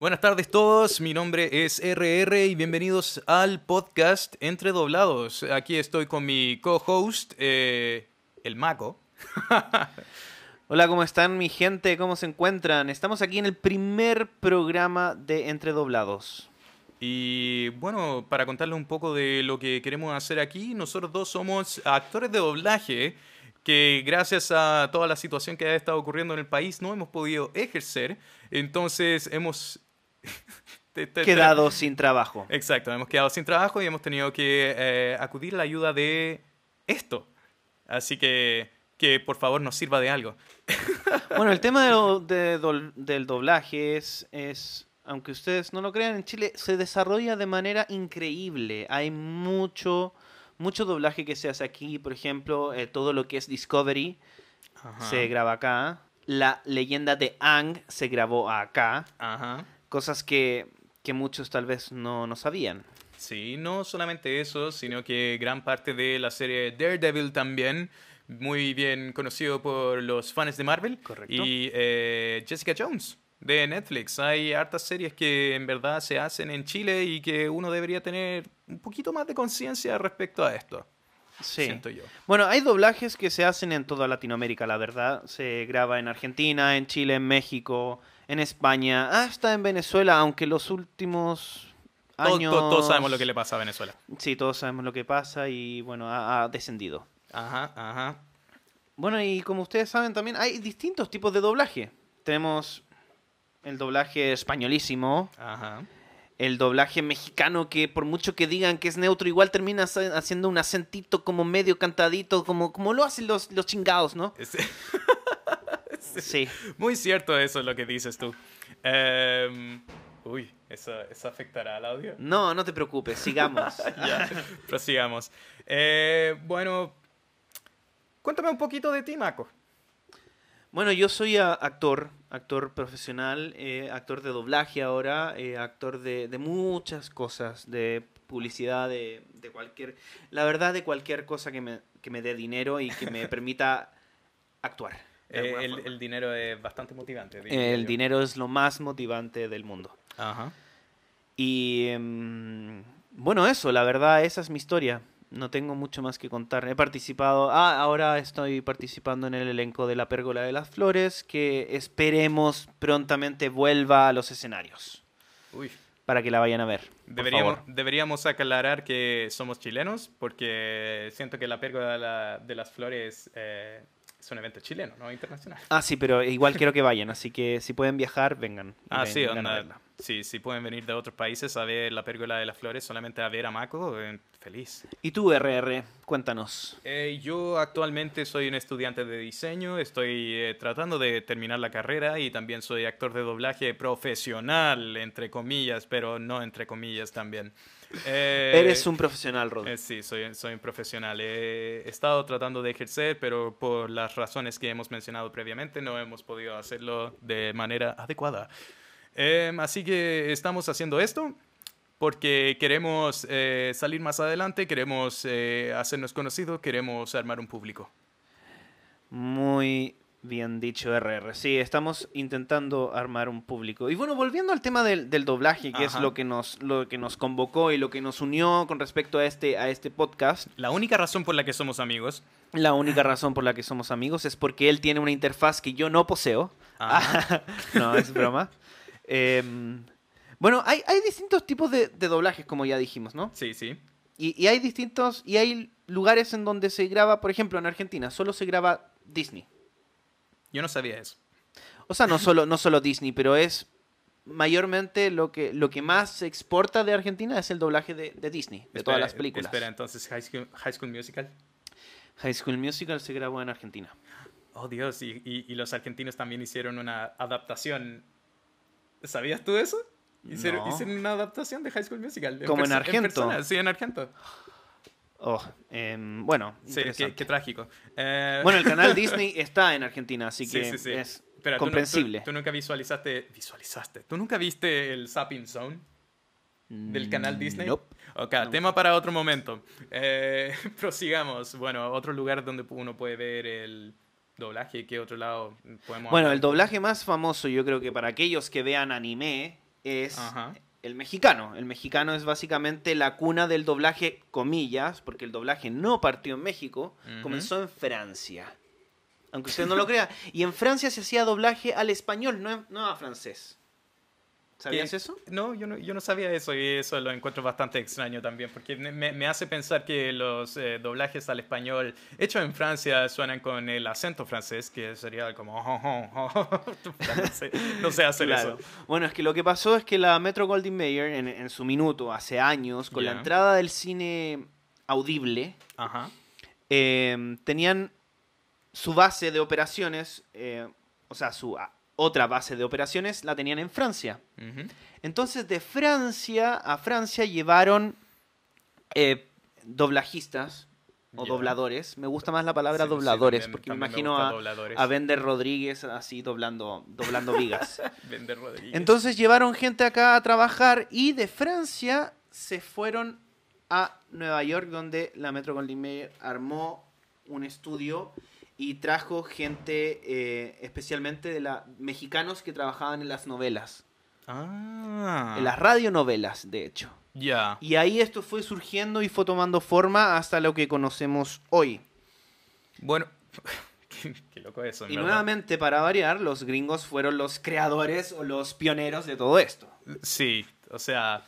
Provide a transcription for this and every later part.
Buenas tardes todos, mi nombre es RR y bienvenidos al podcast Entre Doblados. Aquí estoy con mi co-host, eh, el Maco. Hola, ¿cómo están mi gente? ¿Cómo se encuentran? Estamos aquí en el primer programa de Entre Doblados. Y bueno, para contarles un poco de lo que queremos hacer aquí, nosotros dos somos actores de doblaje que gracias a toda la situación que ha estado ocurriendo en el país no hemos podido ejercer. Entonces hemos te- te- Quedado sin trabajo. Exacto, hemos quedado sin trabajo y hemos tenido que eh, acudir a la ayuda de esto. Así que que por favor nos sirva de algo. Bueno, el tema de lo- de dol- del doblaje es, es, aunque ustedes no lo crean, en Chile se desarrolla de manera increíble. Hay mucho, mucho doblaje que se hace aquí. Por ejemplo, eh, todo lo que es Discovery se graba acá. La leyenda de Ang se grabó acá. Ajá. Cosas que, que muchos tal vez no, no sabían. Sí, no solamente eso, sino que gran parte de la serie Daredevil también, muy bien conocido por los fans de Marvel. Correcto. Y eh, Jessica Jones de Netflix. Hay hartas series que en verdad se hacen en Chile y que uno debería tener un poquito más de conciencia respecto a esto. Sí. Siento yo. Bueno, hay doblajes que se hacen en toda Latinoamérica, la verdad. Se graba en Argentina, en Chile, en México, en España, hasta en Venezuela, aunque los últimos años... to- todos sabemos lo que le pasa a Venezuela. Sí, todos sabemos lo que pasa y bueno, ha, ha descendido. Ajá, ajá. Bueno, y como ustedes saben también hay distintos tipos de doblaje. Tenemos el doblaje españolísimo, Ajá. el doblaje mexicano que por mucho que digan que es neutro, igual termina haciendo un acentito como medio cantadito, como, como lo hacen los, los chingados, ¿no? Es- Sí. Muy cierto eso lo que dices tú. Em, uy, ¿eso, ¿eso afectará al audio? No, no te preocupes, sigamos. ya, prosigamos. Eh, bueno, cuéntame un poquito de ti, Mako. Bueno, yo soy actor, actor profesional, eh, actor de doblaje ahora, eh, actor de, de muchas cosas, de publicidad, de, de cualquier, la verdad de cualquier cosa que me, que me dé dinero y que me permita actuar. Eh, el, el dinero es bastante motivante. El yo. dinero es lo más motivante del mundo. Ajá. Y em, bueno, eso, la verdad, esa es mi historia. No tengo mucho más que contar. He participado, ah, ahora estoy participando en el elenco de La Pérgola de las Flores, que esperemos prontamente vuelva a los escenarios Uy. para que la vayan a ver. Deberíamos, deberíamos aclarar que somos chilenos porque siento que la pérgola de, la- de las flores eh, es un evento chileno, no internacional. Ah, sí, pero igual quiero que vayan, así que si pueden viajar, vengan. Ah, ven- sí, vengan onda, sí, sí pueden venir de otros países a ver la pérgola de las flores, solamente a ver a Mako, eh, feliz. Y tú, RR, cuéntanos. Eh, yo actualmente soy un estudiante de diseño, estoy eh, tratando de terminar la carrera y también soy actor de doblaje profesional, entre comillas, pero no entre comillas también. Eh, Eres un profesional, Rod. eh, sí, soy, soy un profesional. He estado tratando de ejercer, pero por las razones que hemos mencionado previamente no hemos podido hacerlo de manera adecuada. Em, así que estamos haciendo esto porque queremos eh, salir más adelante, queremos eh, hacernos conocidos, queremos armar un público. Muy bien dicho, RR. Sí, estamos intentando armar un público. Y bueno, volviendo al tema del, del doblaje, que es lo que, nos, lo que nos convocó y lo que nos unió con respecto a este, a este podcast, La única razón por la que somos amigos. la única razón por la que somos amigos es porque él tiene una interfaz que yo no poseo. No, es broma. Em, bueno, hay, hay distintos tipos de, de doblajes, como ya dijimos, ¿no? Sí, sí. Y, y hay distintos, y hay lugares en donde se graba, por ejemplo, en Argentina, solo se graba Disney. Yo no sabía eso. O sea, no solo, no solo Disney, pero es mayormente lo que, lo que más se exporta de Argentina es el doblaje de, de Disney, de Espera, todas las películas. Espera, entonces High School, High School Musical. High School Musical se grabó en Argentina. Oh Dios, y, y- y los argentinos también hicieron una adaptación. ¿Sabías tú eso? Hicieron, No. hicieron una adaptación de High School Musical. ¿Como en perso- Argento? persona, sí, en Argento. Oh, em, bueno, Sí, qué, qué trágico. Eh, Bueno, el canal Disney está en Argentina, así sí, que sí, sí. es Espera, ¿tú nu- comprensible. Tú, tú nunca visualizaste. Visualizaste. ¿Tú nunca viste el Zapping Zone? del canal Disney? Nope. Ok, No. tema para otro momento. Eh, prosigamos. Bueno, otro lugar donde uno puede ver el doblaje. ¿Qué otro lado podemos Bueno, hablar? el doblaje más famoso, yo creo que para aquellos que vean anime, es Ajá. El mexicano. El mexicano es básicamente la cuna del doblaje, comillas, porque el doblaje no partió en México, comenzó en Francia. Aunque usted no lo crea. Y en Francia se hacía doblaje al español, no, no a francés. ¿Sabías ¿Qué? eso? No yo, no, yo no sabía eso y eso lo encuentro bastante extraño también, porque me, me hace pensar que los eh, doblajes al español hechos en Francia suenan con el acento francés, que sería como... "Oh, oh, oh". no, sé, no sé hacer Claro. eso. Bueno, es que lo que pasó es que la Metro Goldwyn Mayer, en, en su minuto, hace años, con la Ya. entrada del cine audible, Ajá. eh, tenían su base de operaciones, eh, o sea, su otra base de operaciones la tenían en Francia. Entonces, de Francia a Francia llevaron eh, doblajistas o dobladores. Me gusta más la palabra Sí, sí, dobladores, también- porque me imagino a, a Bender Rodríguez así doblando, doblando vigas. Bender Rodríguez. Entonces llevaron gente acá a trabajar y de Francia se fueron a Nueva York donde la Metro Goldwyn Mayer armó un estudio y trajo gente eh, especialmente de la mexicanos que trabajaban en las novelas, Ah. en las radionovelas de hecho. Ya. Y ahí esto fue surgiendo y fue tomando forma hasta lo que conocemos hoy. Bueno, qué, qué loco eso. Y verdad. nuevamente, para variar, los gringos fueron los creadores o los pioneros de todo esto. Sí, o sea,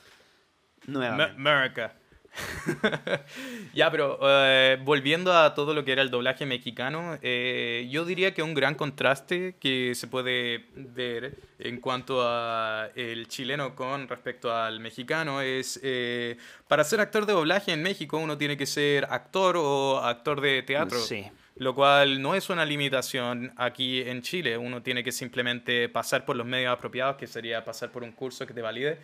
Nuevamente. America. ya, pero eh, volviendo a todo lo que era el doblaje mexicano, eh, yo diría que un gran contraste que se puede ver en cuanto a el chileno con respecto al mexicano es eh, para ser actor de doblaje en México uno tiene que ser actor o actor de teatro. Sí. Lo cual no es una limitación aquí en Chile. Uno tiene que simplemente pasar por los medios apropiados, que sería pasar por un curso que te valide.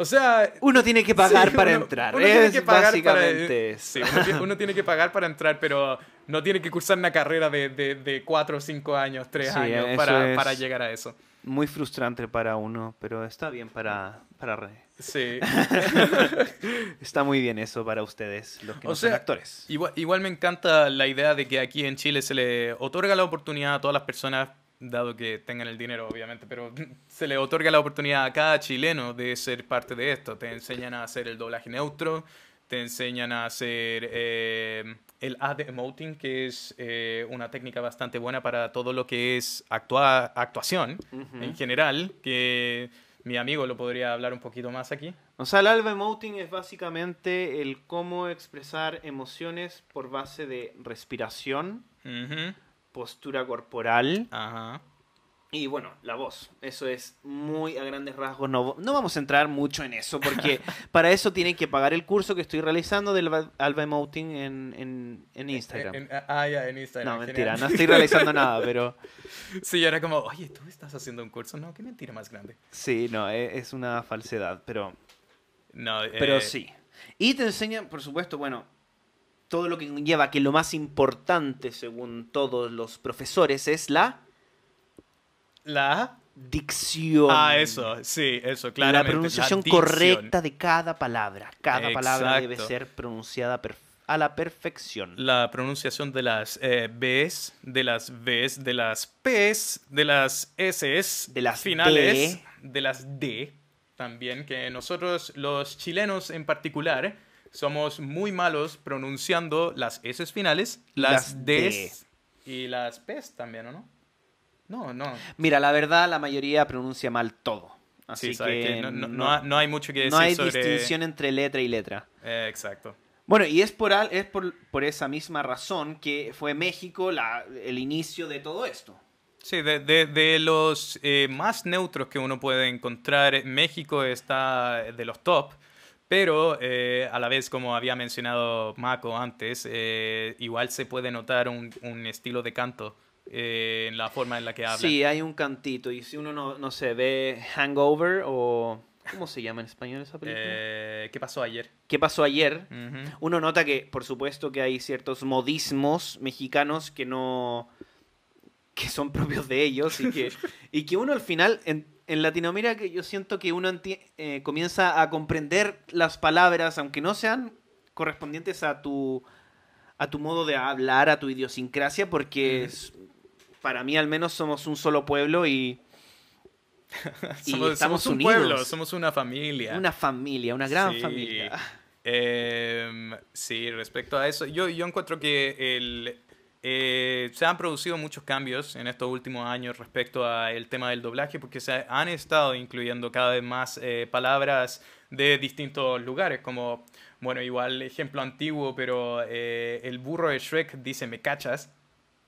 O sea... Uno tiene que pagar sí, para uno- entrar. uno tiene que pagar básicamente para, eso. sí, uno, tiene, uno tiene que pagar para entrar, pero no tiene que cursar una carrera de, de, de cuatro o cinco años, tres Sí, años para, para llegar a eso. Muy frustrante para uno, pero está bien para... para re- Sí. Está muy bien eso para ustedes, los que O no son sea, actores. Igual, igual me encanta la idea de que aquí en Chile se le otorga la oportunidad a todas las personas, dado que tengan el dinero, obviamente, pero se le otorga la oportunidad a cada chileno de ser parte de esto. Te enseñan a hacer el doblaje neutro, te enseñan a hacer eh, el ad emoting, que es eh, una técnica bastante buena para todo lo que es actua- actuación en general, que mi amigo lo podría hablar un poquito más aquí. O sea, el alba emoting es básicamente el cómo expresar emociones por base de respiración, Ujú. Postura corporal Ajá. y, bueno, la voz. Eso es muy a grandes rasgos. No, no vamos a entrar mucho en eso porque para eso tienen que pagar el curso que estoy realizando del alba- emoting en, en, en Instagram. En- en- ah, ya, en Instagram. no, genial. mentira, no estoy realizando nada, pero Sí, era como, oye, ¿tú estás haciendo un curso? No, qué mentira más grande. sí, no, e- es una falsedad, pero... No, Pero eh, sí. Y te enseñan, por supuesto, bueno, todo lo que lleva que lo más importante, según todos los profesores, es la La. dicción. Ah, eso, sí, eso, La claramente. pronunciación correcta de cada palabra. Cada palabra debe ser pronunciada a la perfección. La pronunciación de las eh, Bs, de las Vs, de las Ps, de las Ss, De las finales, de las D también, que nosotros, los chilenos en particular, somos muy malos pronunciando las S finales, las, Las Ds y las Ps también, ¿o no? No, no. Mira, la verdad, la mayoría pronuncia mal todo. Así Sí, que, que no, no- no no hay mucho que decir no hay sobre... distinción entre letra y letra. Eh, exacto. Bueno, y es por, es por, por esa misma razón que fue México la- el inicio de todo esto. Sí, de, de- de los eh, más neutros que uno puede encontrar, México está de los top, pero eh, a la vez, como había mencionado Mako antes, eh, igual se puede notar un, un estilo de canto eh, en la forma en la que hablan. Sí, hay un cantito. Y si uno no, no sé, ve Hangover o... ¿Cómo se llama en español esa película? Eh, ¿Qué pasó ayer? ¿Qué pasó ayer? Uno nota que, por supuesto, que hay ciertos modismos mexicanos que no... que son propios de ellos y que, y que uno al final, en, en Latinoamérica, yo siento que uno eh, comienza a comprender las palabras, aunque no sean correspondientes a tu, a tu modo de hablar, a tu idiosincrasia, porque es- para mí al menos somos un solo pueblo y, Y somos, estamos somos un unidos. pueblo, somos una familia. Una familia, una gran Sí. familia. Em, sí, respecto a eso, yo, yo encuentro que el, eh, se han producido muchos cambios en estos últimos años respecto al tema del doblaje, porque se han estado incluyendo cada vez más eh, palabras de distintos lugares, como, bueno, igual ejemplo antiguo, pero eh, el burro de Shrek dice me cachas,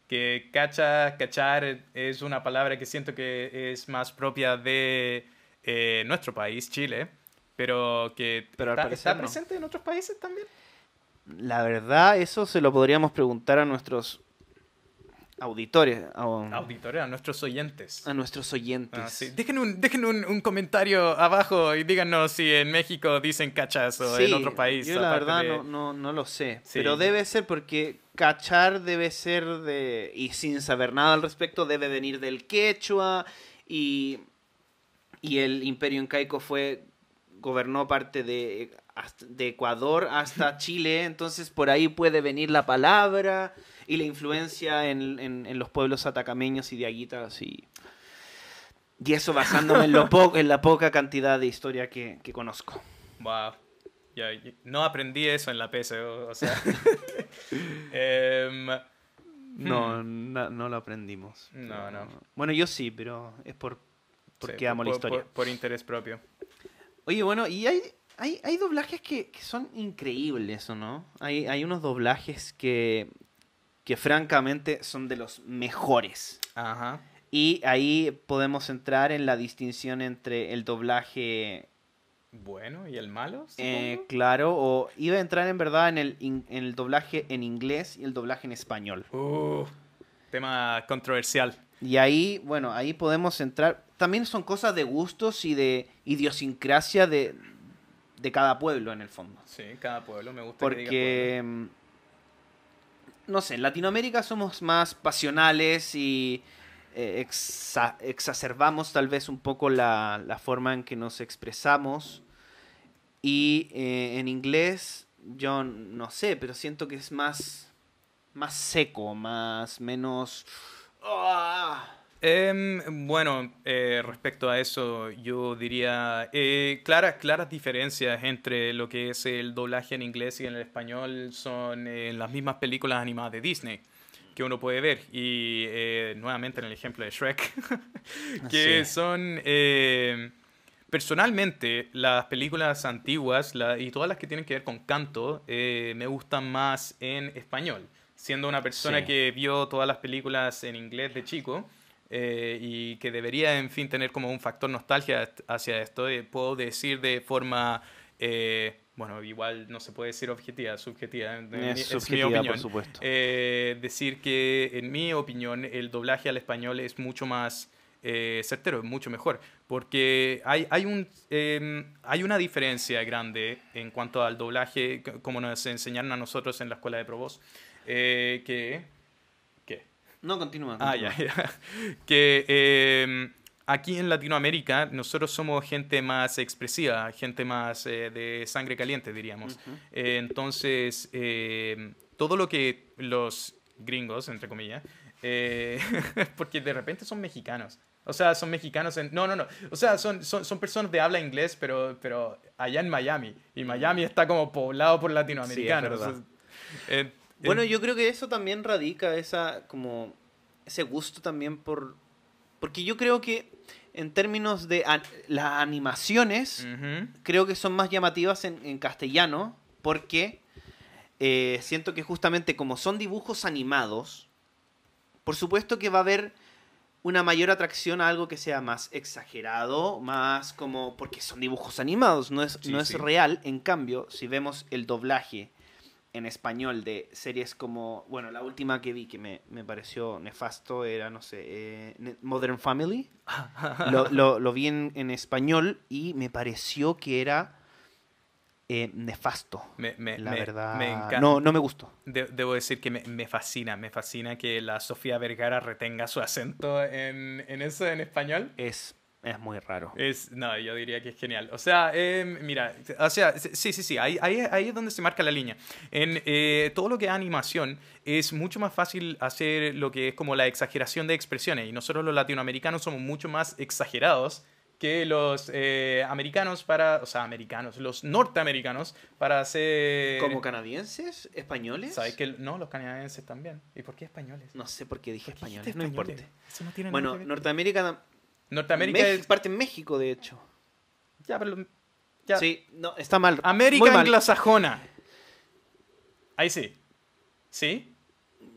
que cacha, cachar es una palabra que siento que es más propia de nuestro país, Chile, pero que Pero está, está no. presente en otros países también. La verdad, eso se lo podríamos preguntar a nuestros auditores, a, Auditores, a nuestros oyentes. a nuestros oyentes. Ah, sí. Dejen, un, dejen un, un comentario abajo y díganos si en México dicen cachas o en otro país. Yo la verdad de- no, no, no lo sé. Sí. Pero debe ser porque cachar debe ser de... Y sin saber nada al respecto, debe venir del quechua. Y, y el imperio incaico fue... Gobernó parte de, de Ecuador hasta Chile. Entonces por ahí puede venir la palabra y la influencia en, en- en los pueblos atacameños y diaguitas. Y, y eso basándome en, lo po- en la poca cantidad de historia que, que conozco. Wow. No aprendí eso en la PC, o, sea. Em, No, no, no lo aprendimos. No, no. Bueno, yo sí, pero es por porque sí, amo la historia. Por, por interés propio. Oye, bueno, y hay, hay, hay doblajes que, que son increíbles, ¿o no? Hay, hay unos doblajes que, que francamente son de los mejores. Ajá. Y ahí podemos entrar en la distinción entre el doblaje Bueno, ¿y el malo? eh, claro, o iba a entrar en verdad en el, in- en el doblaje en inglés y el doblaje en español. Uh, tema controversial. Y ahí, bueno, ahí podemos entrar. También son cosas de gustos y de idiosincrasia de, de cada pueblo, en el fondo. Sí, cada pueblo me gusta que diga Porque, mm, no sé, en Latinoamérica somos más pasionales y eh, exa- exacerbamos tal vez un poco la, la forma en que nos expresamos. Y eh, en inglés, yo no sé, pero siento que es más, más seco, más, menos... ¡Ah! Em, bueno, eh, respecto a eso, yo diría eh, claras, claras diferencias entre lo que es el doblaje en inglés y en el español son eh, las mismas películas animadas de Disney que uno puede ver. Y eh, nuevamente en el ejemplo de Shrek, que Sí. son eh, personalmente las películas antiguas la- y todas las que tienen que ver con canto me gustan más en español. Siendo una persona Sí. que vio todas las películas en inglés de chico eh, y que debería, en fin, tener como un factor nostalgia hacia esto, eh, puedo decir de forma, eh, bueno, igual no se puede decir objetiva, subjetiva, mi- Es es mi subjetiva, opinión. por supuesto. Eh, decir que, en mi opinión, el doblaje al español es mucho más eh, certero, es mucho mejor, porque hay, hay, un, eh, hay una diferencia grande en cuanto al doblaje, como nos enseñaron a nosotros en la escuela de Provost, eh, que... No, continúa. Ah, continúa. ya, ya. Que eh, aquí en Latinoamérica nosotros somos gente más expresiva, gente más eh, de sangre caliente, diríamos. Eh, entonces, eh, todo lo que los gringos, entre comillas, eh, porque de repente son mexicanos. O sea, son mexicanos en... No, no, no. O sea, son, son, son personas de habla inglés, pero, pero allá en Miami. Y Miami está como poblado por latinoamericanos. verdad. O sea, eh, Bueno, eh, yo creo que eso también radica esa como ese gusto también por porque yo creo que en términos de an- las animaciones creo que son más llamativas en, en castellano porque eh, siento que justamente como son dibujos animados por supuesto que va a haber una mayor atracción a algo que sea más exagerado, más como porque son dibujos animados, no es, Sí, no es sí. real. En cambio, si vemos el doblaje en español de series como, bueno, la última que vi que me, me pareció nefasto era, no sé, eh, Modern Family. lo, lo- lo vi en, en español y me pareció que era eh, nefasto. Me, me- La verdad, me encanta. no, no me gustó. De- debo decir que me, me fascina, me fascina que la Sofía Vergara retenga su acento en, en eso en español. Es Es muy raro. Es, no, yo diría que es genial. O sea, em, mira, o sea, sí, sí, sí, ahí, ahí, ahí es donde se marca la línea. En eh, todo lo que es animación es mucho más fácil hacer lo que es como la exageración de expresiones y nosotros los latinoamericanos somos mucho más exagerados que los eh, americanos para, o sea, americanos, los norteamericanos para hacer... ¿Como canadienses? ¿Españoles? ¿Sabes que no, los canadienses también? ¿Y por qué españoles? No sé por qué dije ¿Por qué españoles, no importa. Eso no tiene Bueno. Norteamérica... Norteamérica México- es... parte en México, de hecho. Ya, pero... ya. Sí, no, está mal. América Muy mal. anglosajona. Ahí sí. ¿Sí?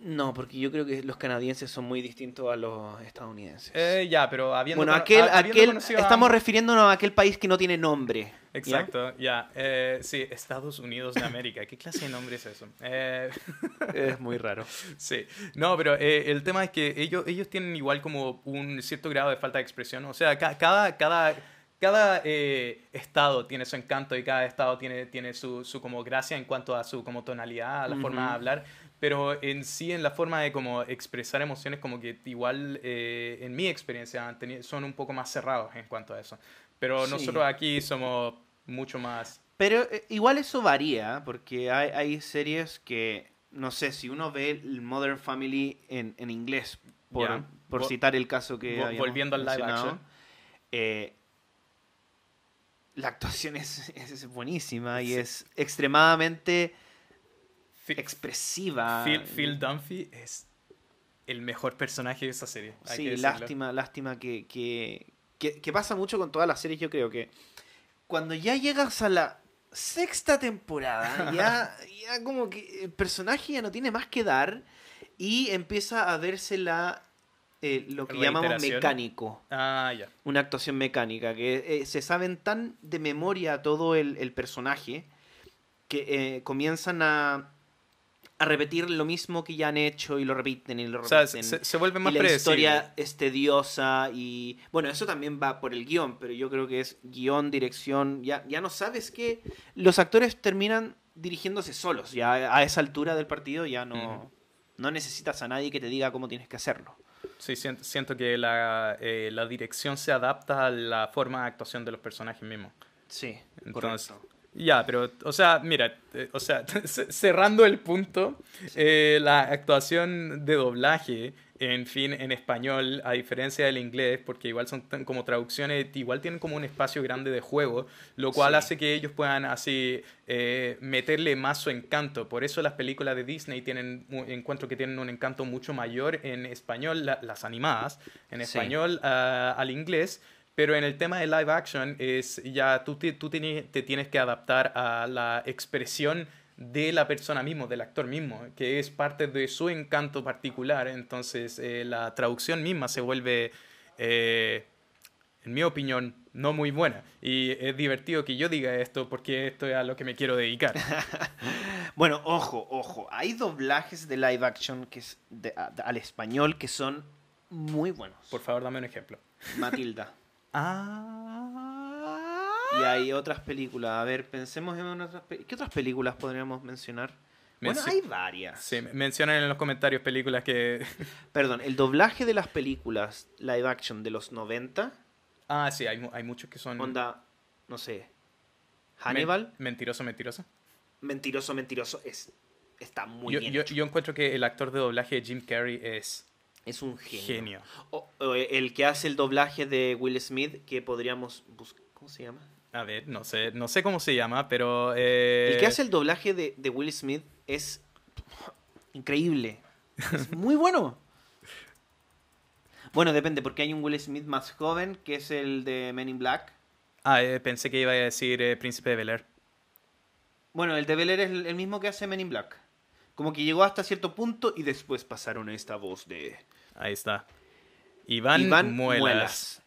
No, porque yo creo que los canadienses son muy distintos a los estadounidenses. Eh, ya, pero habiendo... bueno, aquel, habiendo aquel, a- estamos refiriéndonos a aquel país que no tiene nombre. Exacto, ya. Eh, sí, Estados Unidos de América. ¿Qué clase de nombre es eso? Eh, Es muy raro. sí. No, pero eh, el tema es que ellos, ellos tienen igual como un cierto grado de falta de expresión. O sea, ca- cada... cada cada estado tiene su encanto y cada estado tiene, tiene su, su como gracia en cuanto a su como tonalidad, a la forma de hablar, pero en sí en la forma de como expresar emociones como que igual eh, en mi experiencia son un poco más cerrados en cuanto a eso. Pero Sí. nosotros aquí somos mucho más Pero eh, igual eso varía, porque hay, hay series que, no sé, si uno ve el Modern Family en, en inglés, por, por Vol- citar el caso que vol- volviendo al live action. eh, la actuación es, es buenísima y Sí. es extremadamente Phil, expresiva. Phil- Phil Dunphy es el mejor personaje de esa serie. hay Sí, lástima, lástima que, que, que, que pasa mucho con todas las series, yo creo que cuando ya llegas a la sexta temporada, ya, ya como que el personaje ya no tiene más que dar y empieza a verse la, eh, lo que llamamos mecánico, Ah, ya. una actuación mecánica, que eh, se saben tan de memoria todo el, el personaje que eh, comienzan a, a repetir lo mismo que ya han hecho y lo repiten y lo O sea, repiten se, se vuelve más y la predecible. historia es tediosa y bueno, eso también va por el guion, pero yo creo que es guion, dirección, ya, ya no sabes que los actores terminan dirigiéndose solos, ya a esa altura del partido ya no, no necesitas a nadie que te diga cómo tienes que hacerlo. Sí, siento, siento que la, eh, la dirección se adapta a la forma de actuación de los personajes mismos. Sí, Entonces, correcto. Ya, pero, o sea, mira, eh, o sea, cerrando el punto, eh, la actuación de doblaje, en fin, en español, a diferencia del inglés, porque igual son tan- como traducciones, igual tienen como un espacio grande de juego, lo cual Sí. hace que ellos puedan así eh, meterle más su encanto. Por eso las películas de Disney tienen, encuentro que tienen un encanto mucho mayor en español, la- las animadas, en Sí. español ah, al inglés. Pero en el tema de live action es ya tú, te, tú tiene- te tienes que adaptar a la expresión de la persona mismo, del actor mismo, que es parte de su encanto particular. Entonces eh, la traducción misma se vuelve, eh, en mi opinión, no muy buena. Y es divertido que yo diga esto porque esto es a lo que me quiero dedicar. Bueno, ojo, ojo, hay doblajes de live action que es de- a- al español que son muy buenos. Por favor, dame un ejemplo. Matilda. Ah. Y hay otras películas. A ver, pensemos en otras pe- ¿Qué otras películas podríamos mencionar? Bueno, hay varias. Sí, mencionan en los comentarios películas que... Perdón, el doblaje de las películas live action de los 90, Ah, sí, hay, hay muchos que son... onda, no sé, men- Hannibal, mentiroso, mentiroso. mentiroso, mentiroso, es está muy yo, bien yo, hecho. yo encuentro que el actor de doblaje Jim Carrey es Es un genio. genio. O- o el que hace el doblaje de Will Smith, que podríamos buscar. ¿Cómo se llama? A ver, no sé, no sé cómo se llama, pero... eh, El que hace el doblaje de, de Will Smith es increíble. Es muy bueno. Bueno, depende, porque hay un Will Smith más joven, que es el de Men in Black. Ah, eh, pensé que iba a decir eh, Príncipe de Bel-Air. Bueno, el de Bel Air es el el mismo que hace Men in Black. Como que llegó hasta cierto punto y después pasaron a esta voz de Ahí está. Iván, Iván Muelas. Muelas.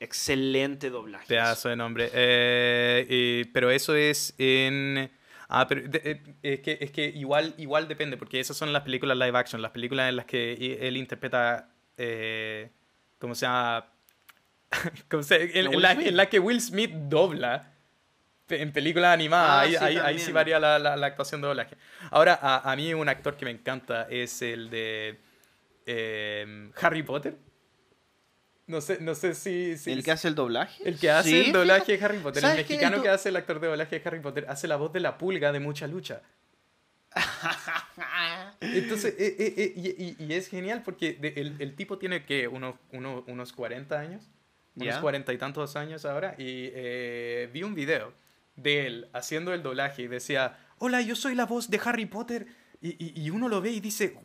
Excelente doblaje. Pedazo de nombre. Eh, pero eso es en... Ah, pero de- eh, es, que, es que igual, igual depende, porque esas son las películas live action, las películas en las que él interpreta, eh, ¿cómo se llama? ¿Cómo se- en, ¿A en la, Smith? en la que Will Smith dobla en películas animadas, Ah, ahí, sí, ahí- ahí también. sí varía la, la- la actuación de doblaje. Ahora, a, a mí un actor que me encanta es el de eh, Harry Potter. No sé, no sé si... si ¿El que hace el doblaje? El que hace Sí, el doblaje de Harry Potter. El mexicano El que hace el actor de doblaje de Harry Potter hace la voz de la pulga de mucha lucha. Entonces, eh, eh, eh, y, y- es genial porque de- el, el tipo tiene que unos, uno- unos 40 años, unos Ya. 40 y tantos años ahora, y eh, vi un video de él haciendo el doblaje y decía, hola, yo soy la voz de Harry Potter, y, y- y uno lo ve y dice,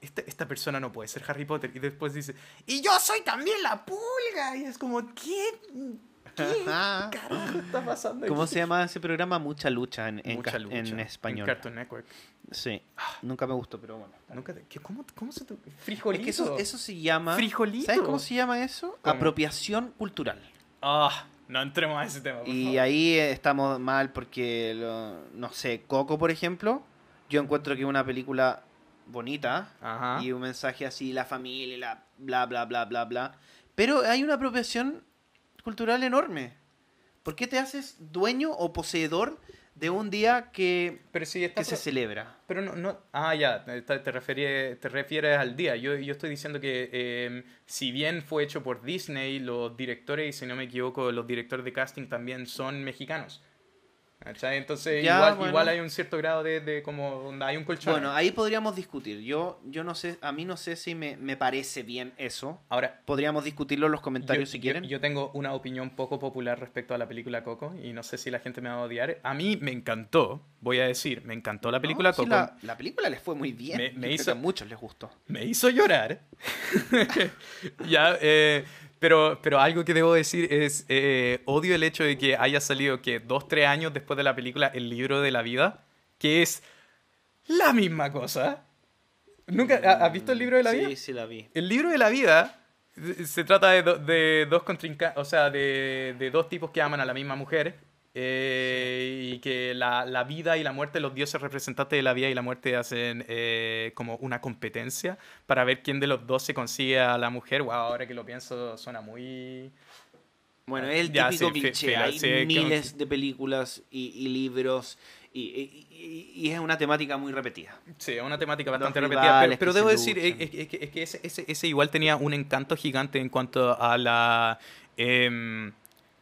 esta, esta persona no puede ser Harry Potter, y después dice, y yo soy también la pulga, y es como, ¿qué? ¿Qué carajo está pasando? ¿Cómo aquí?". se llama ese programa? Mucha lucha en, en, Mucha cas- lucha. en español. Cartoon Network. Sí, nunca me gustó, pero bueno. Nunca te- ¿qué- ¿Cómo, cómo se te... Es Frijolito. que eso, eso se llama... Frijolito. ¿Sabes cómo se llama eso? ¿Cómo? Apropiación cultural. Ah, no entremos a ese tema, por Y favor. ahí eh, estamos mal porque, lo- no sé, Coco, por ejemplo, yo encuentro que es una película bonita Ajá. y un mensaje así, la familia, la bla, bla, bla, bla, bla. Pero hay una apropiación cultural enorme. ¿Por qué te haces dueño o poseedor de un día que, Pero está que se celebra? Pero no, no... Ah, ya, te, te, refieres, te refieres al día. Yo, yo estoy diciendo que eh, si bien fue hecho por Disney, los directores, y si no me equivoco, los directores de casting también son mexicanos. ¿Cachai? Entonces, Ya, igual, bueno. igual hay un cierto grado de, de como... Hay un colchón. Bueno, ahí podríamos discutir. Yo, yo no sé, a mí no sé si me, me parece bien eso. Ahora, Podríamos discutirlo en los comentarios yo, si quieren. Yo, tengo una opinión poco popular respecto a la película Coco y no sé si la gente me va a odiar. A mí me encantó, voy a decir, me encantó la película No, Coco. la, la película les fue muy bien. Me- hizo- a muchos les gustó. me hizo llorar. ya, eh, pero, pero algo que debo decir es, eh, odio el hecho de que haya salido que dos, tres años después de la película El libro de la vida, que es la misma cosa. ¿Nunca ha- has visto el libro de la sí, vida? Sí, la vi. El libro de la vida eh, se trata de, do- de dos contrincantes, o sea, de, de dos tipos que aman a la misma mujer eh, y que la, la vida y la muerte, los dioses representantes de la vida y la muerte hacen eh, como una competencia para ver quién de los dos se consigue a la mujer. Wow, ahora que lo pienso suena muy... Bueno, es el Ya, típico sí, fi- cliché. fila, Hay sí, que- miles de películas y, y libros y, y- y- es una temática muy repetida. Sí, es una temática bastante repetida, pero, pero que debo decir eh, es, es que- es que ese, ese- ese igual tenía un encanto gigante en cuanto a la, em,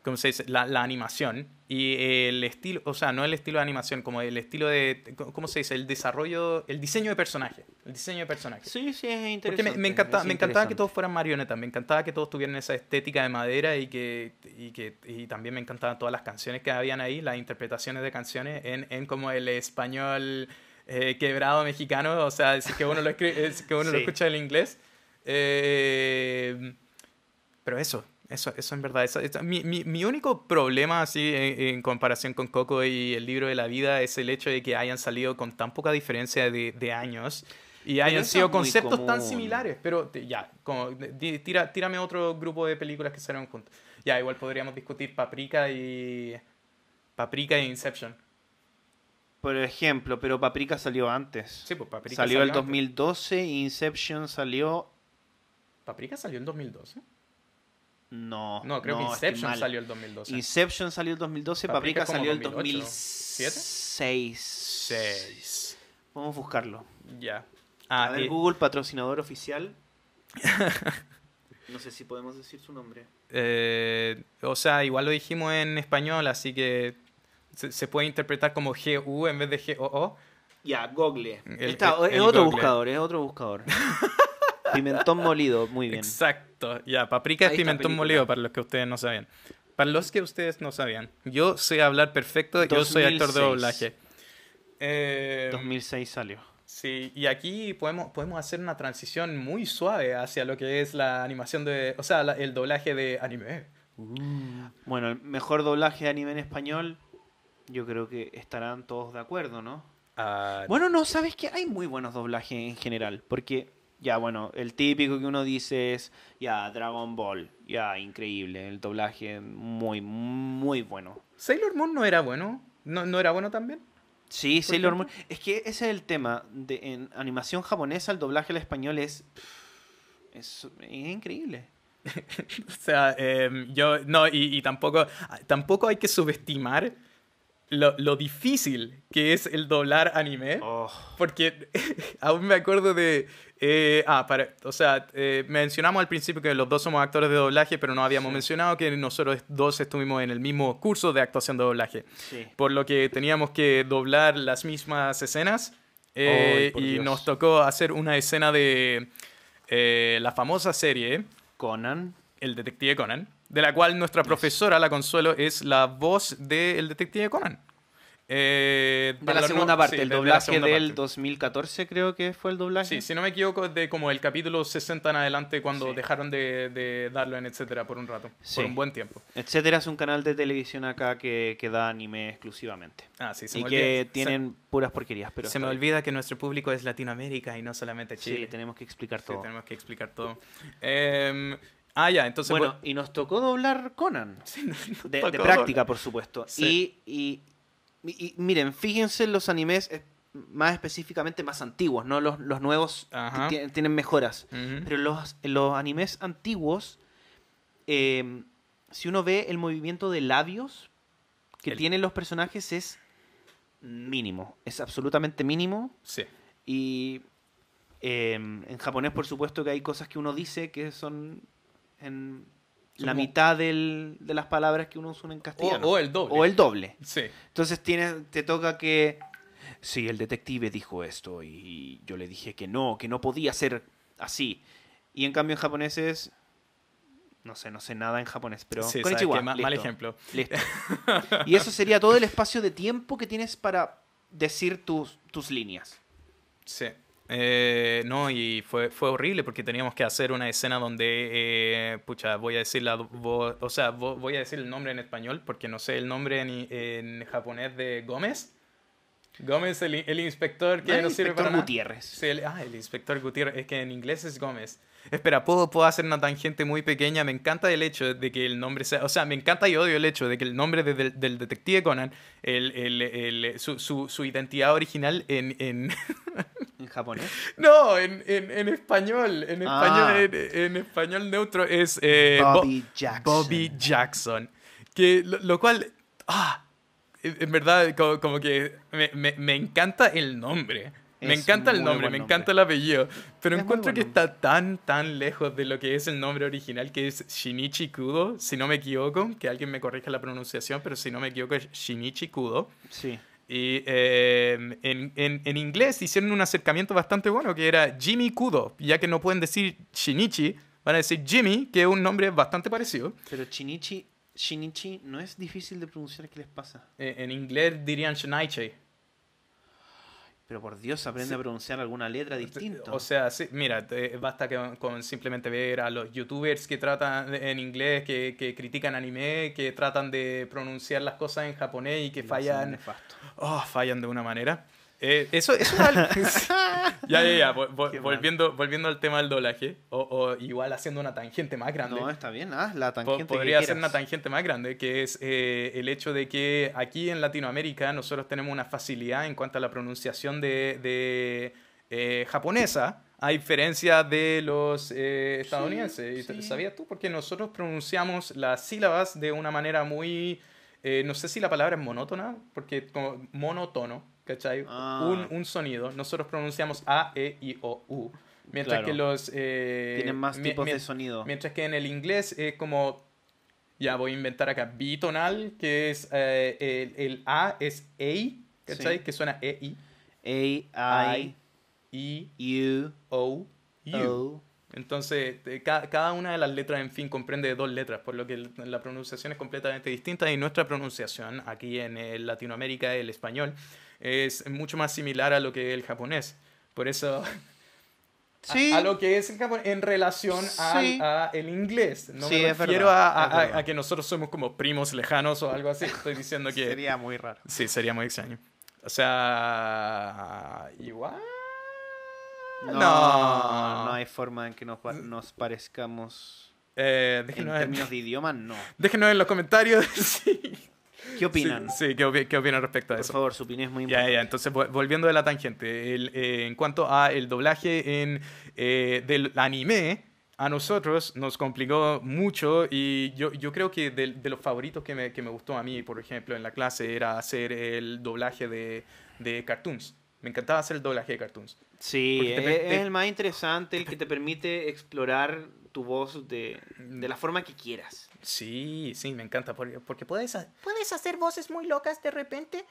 ¿cómo se dice? La, la animación y el estilo, o sea, no el estilo de animación, como el estilo de, ¿cómo se dice? El desarrollo, el diseño de personaje, el diseño de personaje. Sí, sí, es Porque interesante. me, me encantaba, es me encantaba que todos fueran marionetas, me encantaba que todos tuvieran esa estética de madera y que, y que y también me encantaban todas las canciones que habían ahí, las interpretaciones de canciones en, en como el español eh, quebrado mexicano, o sea, si que uno lo, escri- es que uno lo Sí. escucha en inglés. Eh, pero eso, eso, eso en verdad. mi, mi- mi único problema así en, en comparación con Coco y el libro de la vida es el hecho de que hayan salido con tan poca diferencia de, de años y hayan sido conceptos tan similares. Pero ya, como, tira, tírame otro grupo de películas que salieron juntos. Ya, igual podríamos discutir Paprika y. Paprika e Inception. Por ejemplo, pero Paprika salió antes. Sí, pues Paprika salió el antes. 2012 y Inception salió... ¿Paprika salió en 2012? No, No, creo que Inception salió en 2012. Inception salió el 2012, Paprika salió el 2008, 2006. 6. Vamos a buscarlo. Ya. a Ah, ver, eh, Google, patrocinador oficial. no sé si podemos decir su nombre. eh, o sea, igual lo dijimos en español, así que se, se puede interpretar como GU en vez de GOO. Ya, Google. El- Está, el- es el otro Google. buscador, es otro buscador. Pimentón molido, muy bien. Exacto. Ya, paprika es pimentón molido para los que ustedes no sabían. Para los que ustedes no sabían. Yo sé hablar perfecto, yo soy actor de 2006. doblaje. Eh, 2006 salió. Sí, y aquí podemos, podemos hacer una transición muy suave hacia lo que es la animación de. O sea, la- el doblaje de anime. Bueno, el mejor doblaje de anime en español, yo creo que estarán todos de acuerdo, ¿no? Ah, Bueno, no, ¿sabes qué? Hay muy buenos doblajes en general, porque ya, bueno, el típico que uno dice es, ya, Dragon Ball, ya, increíble, el doblaje muy, muy bueno. Sailor Moon no era bueno. ¿No, no era bueno también? Sí, Sailor? Moon. Es que ese es el tema. De, en animación japonesa, el doblaje al español es. Es, es increíble. O sea, em, yo. No, y, y tampoco. Tampoco hay que subestimar lo, lo difícil que es el doblar anime. Oh, Porque aún me acuerdo de... eh, ah, para, o sea, eh, mencionamos al principio que los dos somos actores de doblaje, pero no habíamos Sí. mencionado que nosotros dos estuvimos en el mismo curso de actuación de doblaje. sí. Por lo que teníamos que doblar las mismas escenas. eh, por y Dios. nos tocó hacer una escena de eh, la famosa serie Conan. El Detective Conan, de la cual nuestra profesora, la Consuelo, es la voz del Detective Conan. Eh, De para la segunda no- parte, sí, el de- de la doblaje segunda del parte. 2014 creo que fue el doblaje. Sí, si no me equivoco, de como el capítulo 60 en adelante, cuando Sí. dejaron de, de darlo en etcétera por un rato, Sí. por un buen tiempo. Etcétera es un canal de televisión acá que, que da anime exclusivamente. Ah, sí, se Y me que olvida- se- tienen puras porquerías, pero se, me bien. olvida que nuestro público es Latinoamérica y no solamente Sí, Chile. tenemos que explicar Sí, todo. tenemos que explicar todo. Em, ah, ya, entonces... bueno, pues- y nos tocó doblar Conan. Sí, nos De, de práctica, doblar. por supuesto. Sí. Y, y- y- miren, fíjense en los animes eh, más específicamente más antiguos, ¿no? Los, los nuevos tienen mejoras. Pero los, los animes antiguos, eh, si uno ve el movimiento de labios que El- tienen los personajes es mínimo. Es absolutamente mínimo. Sí. Y eh, en japonés, por supuesto, que hay cosas que uno dice que son en la mitad del- de las palabras que uno usa en castellano. o el doble. O el doble. Sí. Entonces tiene, te toca que... Sí, el detective dijo esto y yo le dije que no, que no podía ser así. Y en cambio en japonés es... No sé, no sé nada en japonés, pero... sí, konnichiwa, mal listo, ejemplo. listo. Y eso sería todo el espacio de tiempo que tienes para decir tus, tus líneas. Sí. Eh, no, y fue, fue horrible porque teníamos que hacer una escena donde, eh, pucha, voy a decir la o sea, vo- voy a decir el nombre en español porque no sé el nombre en, en japonés de Gómez. Gómez, el, el inspector que ¿No sirve inspector nada. Gutiérrez? Sí, el, ah, el inspector Gutiérrez, es que en inglés es Gómez. Espera, ¿puedo, puedo hacer una tangente muy pequeña. Me encanta el hecho de que el nombre sea. O sea, me encanta y odio el hecho de que el nombre de- del- del detective Conan, el, el- el- su, su- su identidad original en, en, En japonés. no, en, en, en español, en español, Ah. en, en español neutro es eh, Bo- Bobby Jackson. Bobby Jackson. Que, lo, lo cual, ah, en en verdad, como, como que me, me- me encanta el nombre. Me Es encanta el nombre, me nombre. encanta el apellido. Pero Es encuentro que está tan, tan lejos de lo que es el nombre original, que es Shinichi Kudo, si no me equivoco. Que alguien me corrija la pronunciación, pero si no me equivoco es Shinichi Kudo. Sí. Y eh, en, en- en inglés hicieron un acercamiento bastante bueno, que era Jimmy Kudo, ya que no pueden decir Shinichi, van a decir Jimmy, que es un nombre bastante parecido. Pero Shinichi, Shinichi no es difícil de pronunciar. ¿Qué les pasa? Eh, en inglés dirían Shinichi. Pero por Dios, aprende Sí. a pronunciar alguna letra distinta. O sea, sí, mira, te- basta que- con simplemente ver a los youtubers que tratan en inglés, que, que critican anime, que tratan de pronunciar las cosas en japonés y que hacen fallan. Oh, fallan de una manera. Eh, eso, eso es algo- ya, ya, ya. volviendo, volviendo al tema del doblaje, o, o igual haciendo una tangente más grande. No, está bien, haz la tangente podría ser quieras. una tangente más grande, que es eh, el hecho de que aquí en Latinoamérica nosotros tenemos una facilidad en cuanto a la pronunciación de, de, eh, japonesa, a diferencia de los eh, estadounidenses. ¿Y te- sí. ¿Sabías tú? Porque nosotros pronunciamos las sílabas de una manera muy... eh, no sé si la palabra es monótona, porque como monótono, ¿cachai? Ah. Un, un sonido. Nosotros pronunciamos A, E, I, O, U. Mientras Claro. que los... eh, Tienen más tipos de sonido. Mientras que en el inglés es como... Ya voy a inventar acá. Bitonal, que es... eh, el, el A es A, ¿cachai? Sí. Que suena E, I. A, I, I, E, U, O, U. O. Entonces, eh, ca- cada una de las letras, en fin, comprende dos letras, por lo que la pronunciación es completamente distinta y nuestra pronunciación aquí en eh, Latinoamérica, el español, es mucho más similar a lo que es el japonés. Por eso, a- Sí. a, lo que es el japonés en relación al Sí. a el inglés. No Sí, me es refiero verdad, a, a que nosotros somos como primos lejanos o algo así. Estoy diciendo que... Sería muy raro. Sí, sería muy extraño. O sea, igual... No, No. no hay forma en que nos, nos parezcamos Eh, en déjenos, en, términos de idioma, no. déjenos en los comentarios sí. ¿Qué opinan? Sí, sí, ¿qué, opi- qué opinan respecto a Por eso? favor, su opinión es muy Ya, importante. ya, entonces vol- volviendo de la tangente, el, eh, en cuanto a el doblaje en, eh, del anime, a nosotros nos complicó mucho y yo, yo creo que de, de los favoritos que me, que me gustó a mí, por ejemplo, en la clase era hacer el doblaje de, de cartoons. Me encantaba hacer el doblaje de cartoons. Sí, Porque es, te- es el más interesante, el que te permite explorar tu voz de, de la forma que quieras. Sí, sí, me encanta porque, porque puedes... Puedes hacer voces muy locas de repente.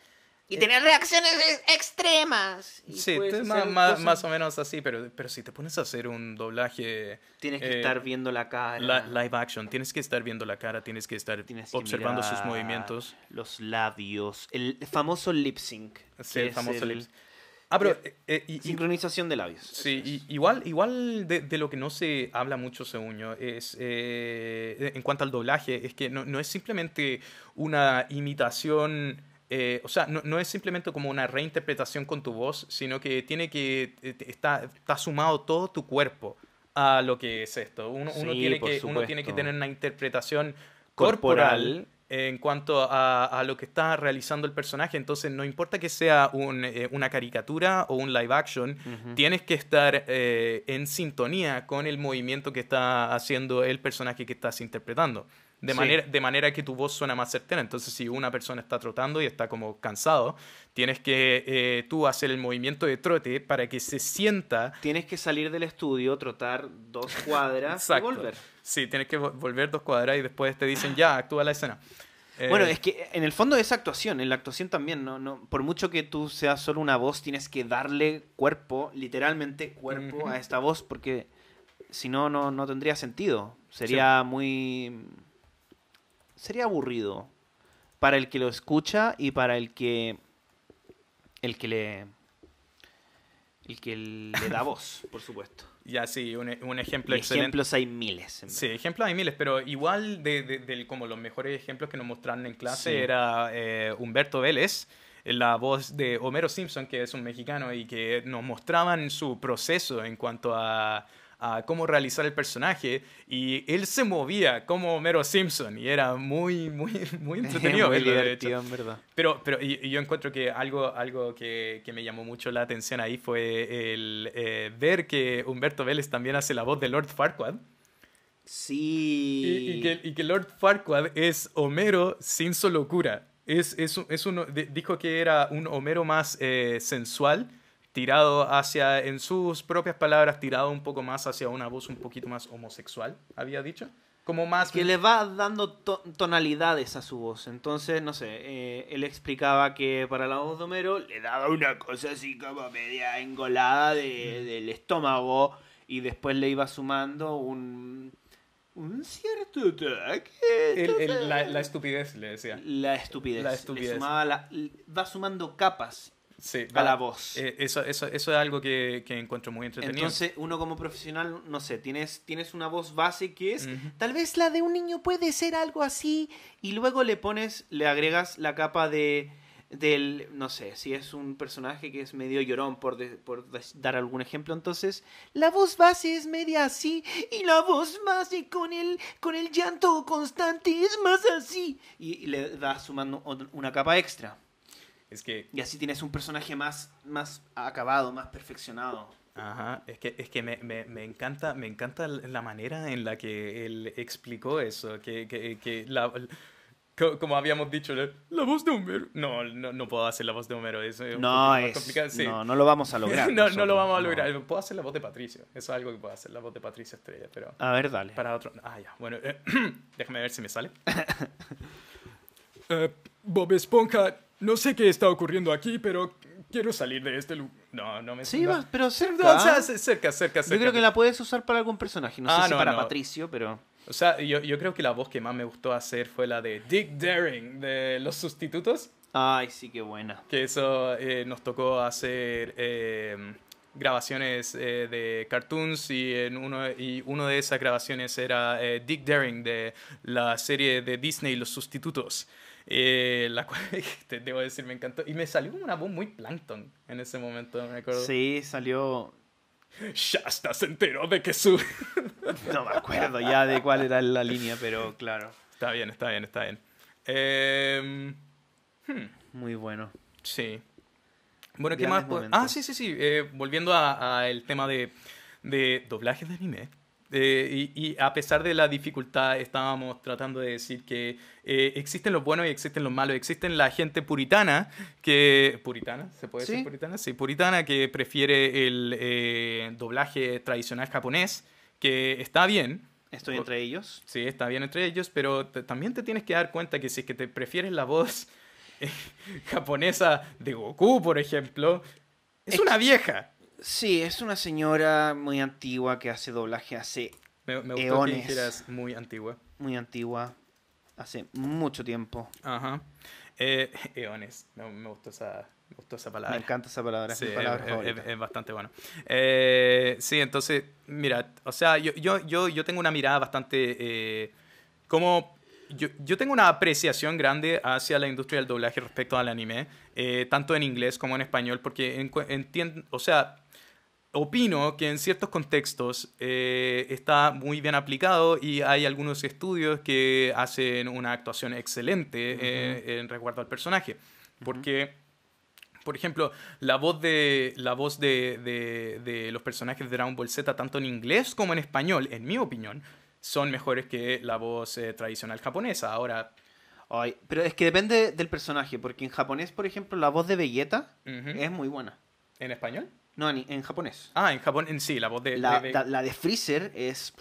Y tener reacciones ex- extremas. Y Sí, ma- cosas- más o menos así, pero, pero si te pones a hacer un doblaje Tienes que eh, estar viendo la cara. la- live action, tienes que estar viendo la cara, tienes que estar tienes que observando sus movimientos. Los labios. El famoso lip sync. Sí, el famoso el- lips. Ah, pero... eh, eh, y- y- Sincronización de labios. Sí, y- igual, igual de, de lo que no se habla mucho, según yo, es eh, en cuanto al doblaje, es que no, no es simplemente una imitación, eh, o sea, no, no es simplemente como una reinterpretación con tu voz, sino que tiene que, eh, está, está sumado todo tu cuerpo a lo que es esto. Uno, tiene, que, uno tiene que tener una interpretación Corporal. corporal en cuanto a, a lo que está realizando el personaje. Entonces, no importa que sea un, eh, una caricatura o un live action, tienes que estar eh, en sintonía con el movimiento que está haciendo el personaje que estás interpretando. De, Sí. manera, de manera que tu voz suena más certera. Entonces, si una persona está trotando y está como cansado, tienes que eh, tú hacer el movimiento de trote para que se sienta. Tienes que salir del estudio, trotar dos cuadras y volver. Sí, tienes que vo- volver dos cuadras y después te dicen, ya, actúa la escena. Eh, Bueno, es que en el fondo es actuación, en la actuación también, no, no, por mucho que tú seas solo una voz, tienes que darle cuerpo, literalmente cuerpo a esta voz, porque si no, no, no tendría sentido. Sería muy... Sería aburrido para el que lo escucha y para el que... El que le... El que le da voz, por supuesto. Ya, sí, un, un ejemplo Y excelente. ejemplos hay miles. en Sí, ejemplos hay miles, pero igual de, como los mejores ejemplos que nos mostraron en clase Sí. era eh, Humberto Vélez, la voz de Homero Simpson, que es un mexicano, y que nos mostraban su proceso en cuanto a, a cómo realizar el personaje, y él se movía como Homero Simpson, y era muy, muy, muy entretenido Muy divertido, en verdad. Pero, pero y, y yo encuentro que algo, algo que, que me llamó mucho la atención ahí fue el eh, ver que Humberto Vélez también hace la voz de Lord Farquaad. Sí. Y, y que, y que Lord Farquaad es Homero sin su locura. Es, es, es uno, dijo que era un Homero más eh, sensual, tirado hacia, en sus propias palabras, tirado un poco más hacia una voz un poquito más homosexual, había dicho. Como más... que le va dando to- tonalidades a su voz. Entonces, no sé, eh, él explicaba que para la voz de Homero le daba una cosa así como media engolada de- del estómago y después le iba sumando un, un cierto ataque. el- el- entonces- la, la estupidez, le decía. La estupidez. La Le estupidez. sumaba la- va sumando capas Sí, a la voz. eh, eso, eso, eso es algo que, que encuentro muy entretenido. Entonces, uno como profesional, no sé, tienes, tienes una voz base que es, tal vez la de un niño puede ser algo así, y luego le pones, le agregas la capa de, del, no sé, si es un personaje que es medio llorón, por, de- por dar algún ejemplo, entonces, la voz base es media así, y la voz base con el, con el llanto constante es más así, y, y le das sumando una capa extra. Es que Y así tienes un personaje más, más acabado, más perfeccionado. Ajá, es que, es que me, me, me encanta, me encanta la manera en la que él explicó eso, que, que, que la, co- como habíamos dicho, la, voz de Homero. No, no, no puedo hacer la voz de Homero, eso es No, es, complicado, sí. no, no lo vamos a lograr. no, no nosotros, lo vamos a no. lograr. Puedo hacer la voz de Patricio, eso es algo que puedo hacer, la voz de Patricio Estrella, pero A ver, dale. para otro... Ah, ya, bueno, eh, déjame ver si me sale. Eh, Bob Esponja, no sé qué está ocurriendo aquí, pero quiero salir de este lugar. No, no me Sí, vas, pero cerca. No, o sea, cerca, cerca, cerca. Yo creo que la puedes usar para algún personaje. No Ah, sé si no, para no. Patricio, pero. O sea, yo, yo creo que la voz que más me gustó hacer fue la de Dick Daring de Los Sustitutos. Ay, sí, qué buena. Que eso eh, nos tocó hacer eh, grabaciones eh, de cartoons y, en uno, y uno de esas grabaciones era eh, Dick Daring de la serie de Disney Los Sustitutos. Eh, la cual, te debo decir, me encantó. Y me salió una voz muy plankton en ese momento, me acuerdo. Sí, salió. Shasta se enteró de que su... No me acuerdo ya de cuál era la línea, pero claro. está bien, está bien, está bien. Eh, Muy bueno. Sí. Bueno, ¿qué Grandes más? momentos. Ah, sí, sí, sí. eh, volviendo a- a tema de, de doblajes de anime. Eh, y, y a pesar de la dificultad, estábamos tratando de decir que eh, existen los buenos y existen los malos. Existen la gente puritana, que... ¿Puritana? ¿Se puede Sí. decir puritana? Sí, puritana, que prefiere el eh, doblaje tradicional japonés, que está bien, Estoy entre ellos. Sí, está bien entre ellos, pero también te tienes que dar cuenta que si es que te prefieres la voz eh, japonesa de Goku, por ejemplo, es Es una vieja. Sí, es una señora muy antigua que hace doblaje hace Me, me gustó que Eones. dijeras muy antigua. muy antigua, hace mucho tiempo. Ajá. Eh, eones, me, me gustó esa, me gustó esa palabra. Me encanta esa palabra, es Sí, mi palabra es, es- es bastante bueno. Eh, sí, entonces, mira, o sea, yo, yo, yo, yo tengo una mirada bastante... eh, como... Yo, yo tengo una apreciación grande hacia la industria del doblaje respecto al anime, eh, tanto en inglés como en español, porque entiendo, o sea, opino que en ciertos contextos eh, está muy bien aplicado y hay algunos estudios que hacen una actuación excelente eh, en resguardo al personaje. Porque, por ejemplo, la voz de, la voz de, de- de los personajes de Dragon Ball Z, tanto en inglés como en español, en mi opinión, son mejores que la voz eh, tradicional japonesa. Ahora, Ay, pero es que depende del personaje, porque en japonés, por ejemplo, la voz de Vegeta es muy buena. ¿en español? No, en, en japonés. Ah, en Japón, en sí, la voz de... La, de- de- la- la de Freezer es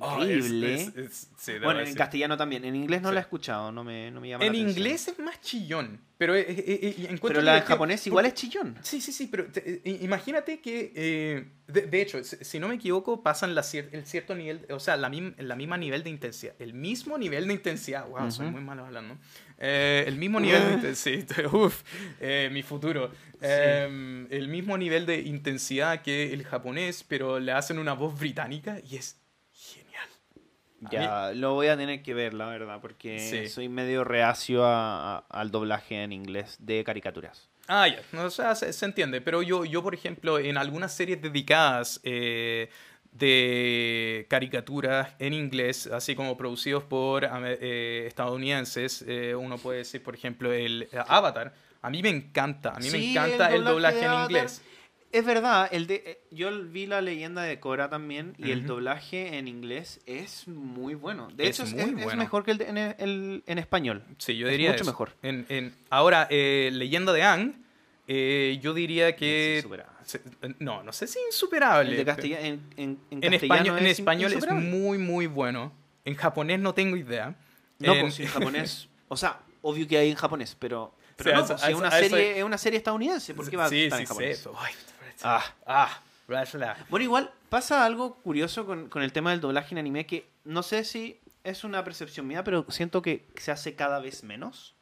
Oh, es- increíble. es- es- sí, debo bueno, en castellano también. En inglés no Sí. la he escuchado, no me, no me llama En la atención. inglés es más chillón, pero eh, eh, eh, encuentro Pero la en japonés igual porque- es chillón. Sí, sí, sí, pero te- eh, imagínate que, eh, de, de hecho, si, no me equivoco, pasan la cier- el cierto nivel, o sea, la, mim- la misma nivel de intensidad, el mismo nivel de intensidad, wow, soy muy malo hablando, Eh, el mismo nivel de intensidad, uff, mi futuro, Eh, el mismo nivel de intensidad que el japonés, pero le hacen una voz británica y es Ya, lo voy a tener que ver, la verdad, porque Sí. soy medio reacio a- a- al doblaje en inglés de caricaturas. Ah, ya, o sea, se, se entiende, pero yo, yo, por ejemplo, en algunas series dedicadas eh, de caricaturas en inglés, así como producidos por eh, estadounidenses, eh, uno puede decir, por ejemplo, el eh, Avatar, a mí me encanta, a mí me encanta el doblaje, en inglés. Es verdad, el de, eh, yo vi la leyenda de Korra también y el doblaje en inglés es muy bueno. De Es hecho, es, es- es mejor que el, de- en, el- en español. Sí, yo Es diría mucho eso. mejor. En, en- ahora, eh, Leyenda de Ang, eh, yo diría Es que... se- no, no sé si insuperable. El de pero- castilla- en, en- en En castellano español, en es español es muy, muy bueno. En japonés no tengo idea. No, En- pues en japonés. O sea, obvio que hay en japonés, pero. Pero no, a pues, a si es una a serie, es una serie estadounidense. ¿Por qué va a sí, estar sí, en japonés? Ay, Ah. ah, bla. Bueno, igual pasa algo curioso con, con el tema del doblaje en anime que no sé si es una percepción mía, pero siento que se hace cada vez menos.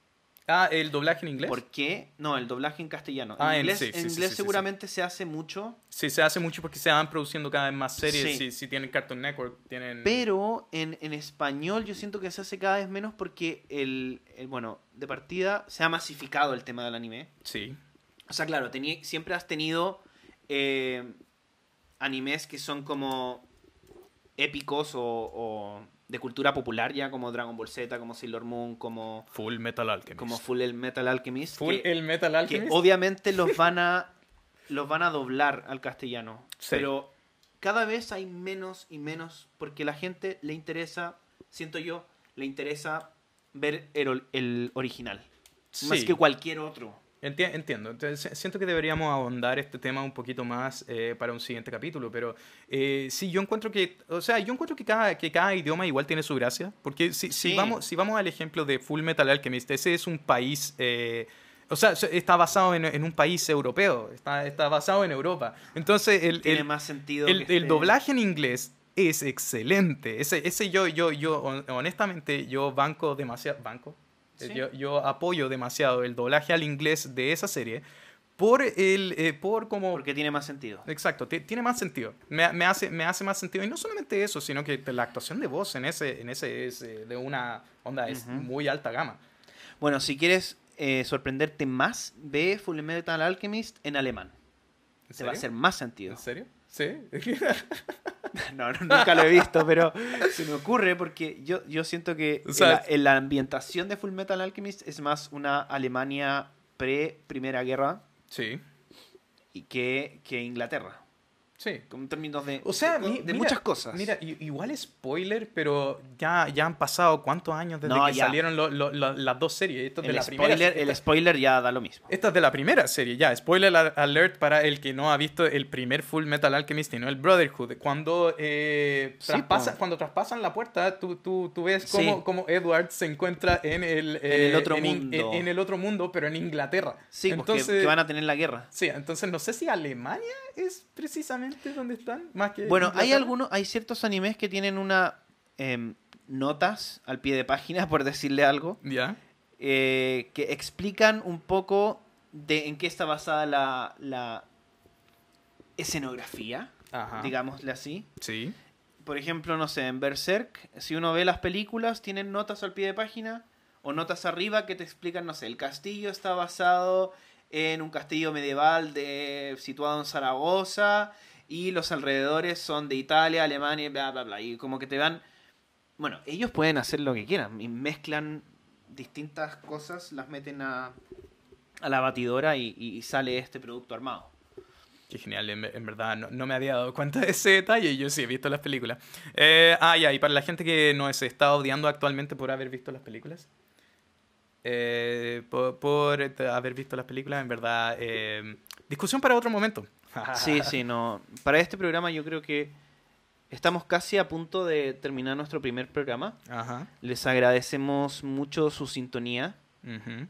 Ah, el doblaje en inglés. ¿Por qué? No, el doblaje en castellano. Ah, en- inglés, sí, en sí, sí, inglés sí, sí, seguramente se hace mucho, Sí, se hace mucho porque se van produciendo cada vez más series. Sí. Si, si tienen Cartoon Network, tienen. pero en, en español yo siento que se hace cada vez menos porque el, el- bueno, de partida se ha masificado el tema del anime. Sí. O sea, claro, tení- siempre has tenido eh, animes que son como épicos o, o de cultura popular ya, como Dragon Ball Z, como Sailor Moon, como, Full Metal Alchemist. como Full el Metal Alchemist. Full que, el Metal que Alchemist. obviamente los van a los van a doblar al castellano. Sí. Pero cada vez hay menos y menos porque la gente le interesa, siento yo, le interesa ver el, original. Más que cualquier otro. Enti- entiendo. Entonces, siento que deberíamos ahondar este tema un poquito más eh, para un siguiente capítulo, pero eh, sí, yo encuentro que, o sea, yo encuentro que cada, que cada idioma igual tiene su gracia, porque si, si Sí. vamos, si vamos al ejemplo de Full Metal Alchemist, ese es un país, eh, o sea, está basado en, en un país europeo, está, está basado en Europa. Entonces, el, Tiene el- más sentido. el, el doblaje en inglés es excelente. Ese, ese yo, yo, yo, hon- honestamente, yo banco demasiado, banco, Sí. yo, yo apoyo demasiado el doblaje al inglés de esa serie por el, eh, por como, Porque tiene más sentido. exacto, ti- tiene más sentido. Me, me hace, me hace más sentido y no solamente eso, sino que la actuación de voz en ese, en ese es de una onda es Ujú. muy alta gama. Bueno, si quieres eh, sorprenderte más, ve Full Metal Alchemist en alemán. ¿En Te va a hacer más sentido. ¿En serio? Sí. No, no, nunca lo he visto, pero se me ocurre porque yo, yo siento que O sea, la, en la ambientación de Full Metal Alchemist es más una Alemania pre-Primera Guerra sí. y que, que Inglaterra. Sí. En términos de, O sea, de, mi- de mira, muchas cosas. Mira, igual spoiler, pero ya, ya han pasado cuántos años desde No, que ya. salieron lo- lo- lo- las dos series. Esto es de el, la primera spoiler, serie. el spoiler ya da lo mismo. Esta es de la primera serie, ya. Spoiler al- alert para el que no ha visto el primer Full Metal Alchemist y no el Brotherhood. Cuando, eh, Sí, traspasa- po. cuando traspasan la puerta, tú, tú, tú ves Sí. cómo, cómo Edward se encuentra en el, En el eh, otro in- mundo. En, en el otro mundo, pero en Inglaterra. Sí, porque entonces, que van a tener la guerra. Sí, entonces no sé si Alemania es precisamente donde están, más que Bueno, hay algunos, hay ciertos animes que tienen una em, notas al pie de página, por decirle algo, Ya. eh, que explican un poco de en qué está basada la, la escenografía, Ajá. digámosle así. Sí. Por ejemplo, no sé, en Berserk, si uno ve las películas, tienen notas al pie de página o notas arriba que te explican, no sé, el castillo está basado en un castillo medieval de, situado en Zaragoza y los alrededores son de Italia, Alemania, bla, bla, bla. Y como que te van... Bueno, ellos pueden hacer lo que quieran y mezclan distintas cosas, las meten a, a la batidora y, sale este producto armado. Qué genial, en, verdad no, me había dado cuenta de ese detalle yo sí he visto las películas. Eh, ah, ya, y para la gente que nos está odiando actualmente por haber visto las películas, eh, por, por haber visto las películas, en verdad, eh, discusión para otro momento. Sí, sí, no. Para este programa yo creo que estamos casi a punto de terminar nuestro primer programa. Ajá. Les agradecemos mucho su sintonía. ujú.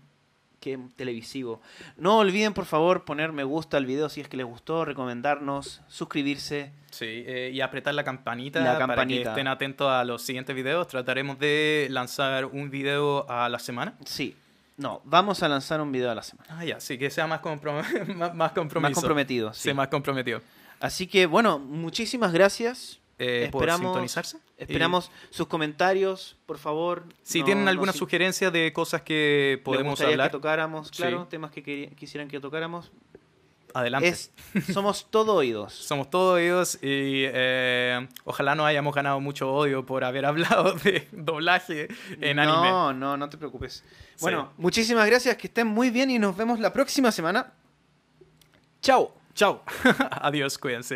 Qué televisivo. No olviden, por favor, poner me gusta al video si es que les gustó, recomendarnos, suscribirse. Sí, eh, y apretar la campanita, La para que campanita. estén atentos a los siguientes videos. Trataremos de lanzar un video a la semana. Sí. No, vamos a lanzar un video a la semana. Ah, ya, sí, que sea más, comprom- más, más compromiso. Más comprometido. Sí, Sí. más comprometido. Así que, bueno, muchísimas gracias. Eh, por Esperamos- sintonizarse. Y- Esperamos sus comentarios, por favor. Si No- tienen no alguna sin- sugerencia de cosas que podemos hablar, que tocáramos, claro, Sí. temas que quisieran que tocáramos. adelante. Es, somos todo oídos. Somos todos ellos y eh, ojalá no hayamos ganado mucho odio por haber hablado de doblaje en anime. No, no, no te preocupes. Bueno, muchísimas gracias, que estén muy bien y nos vemos la próxima semana. Chao. Chao. Adiós, cuídense.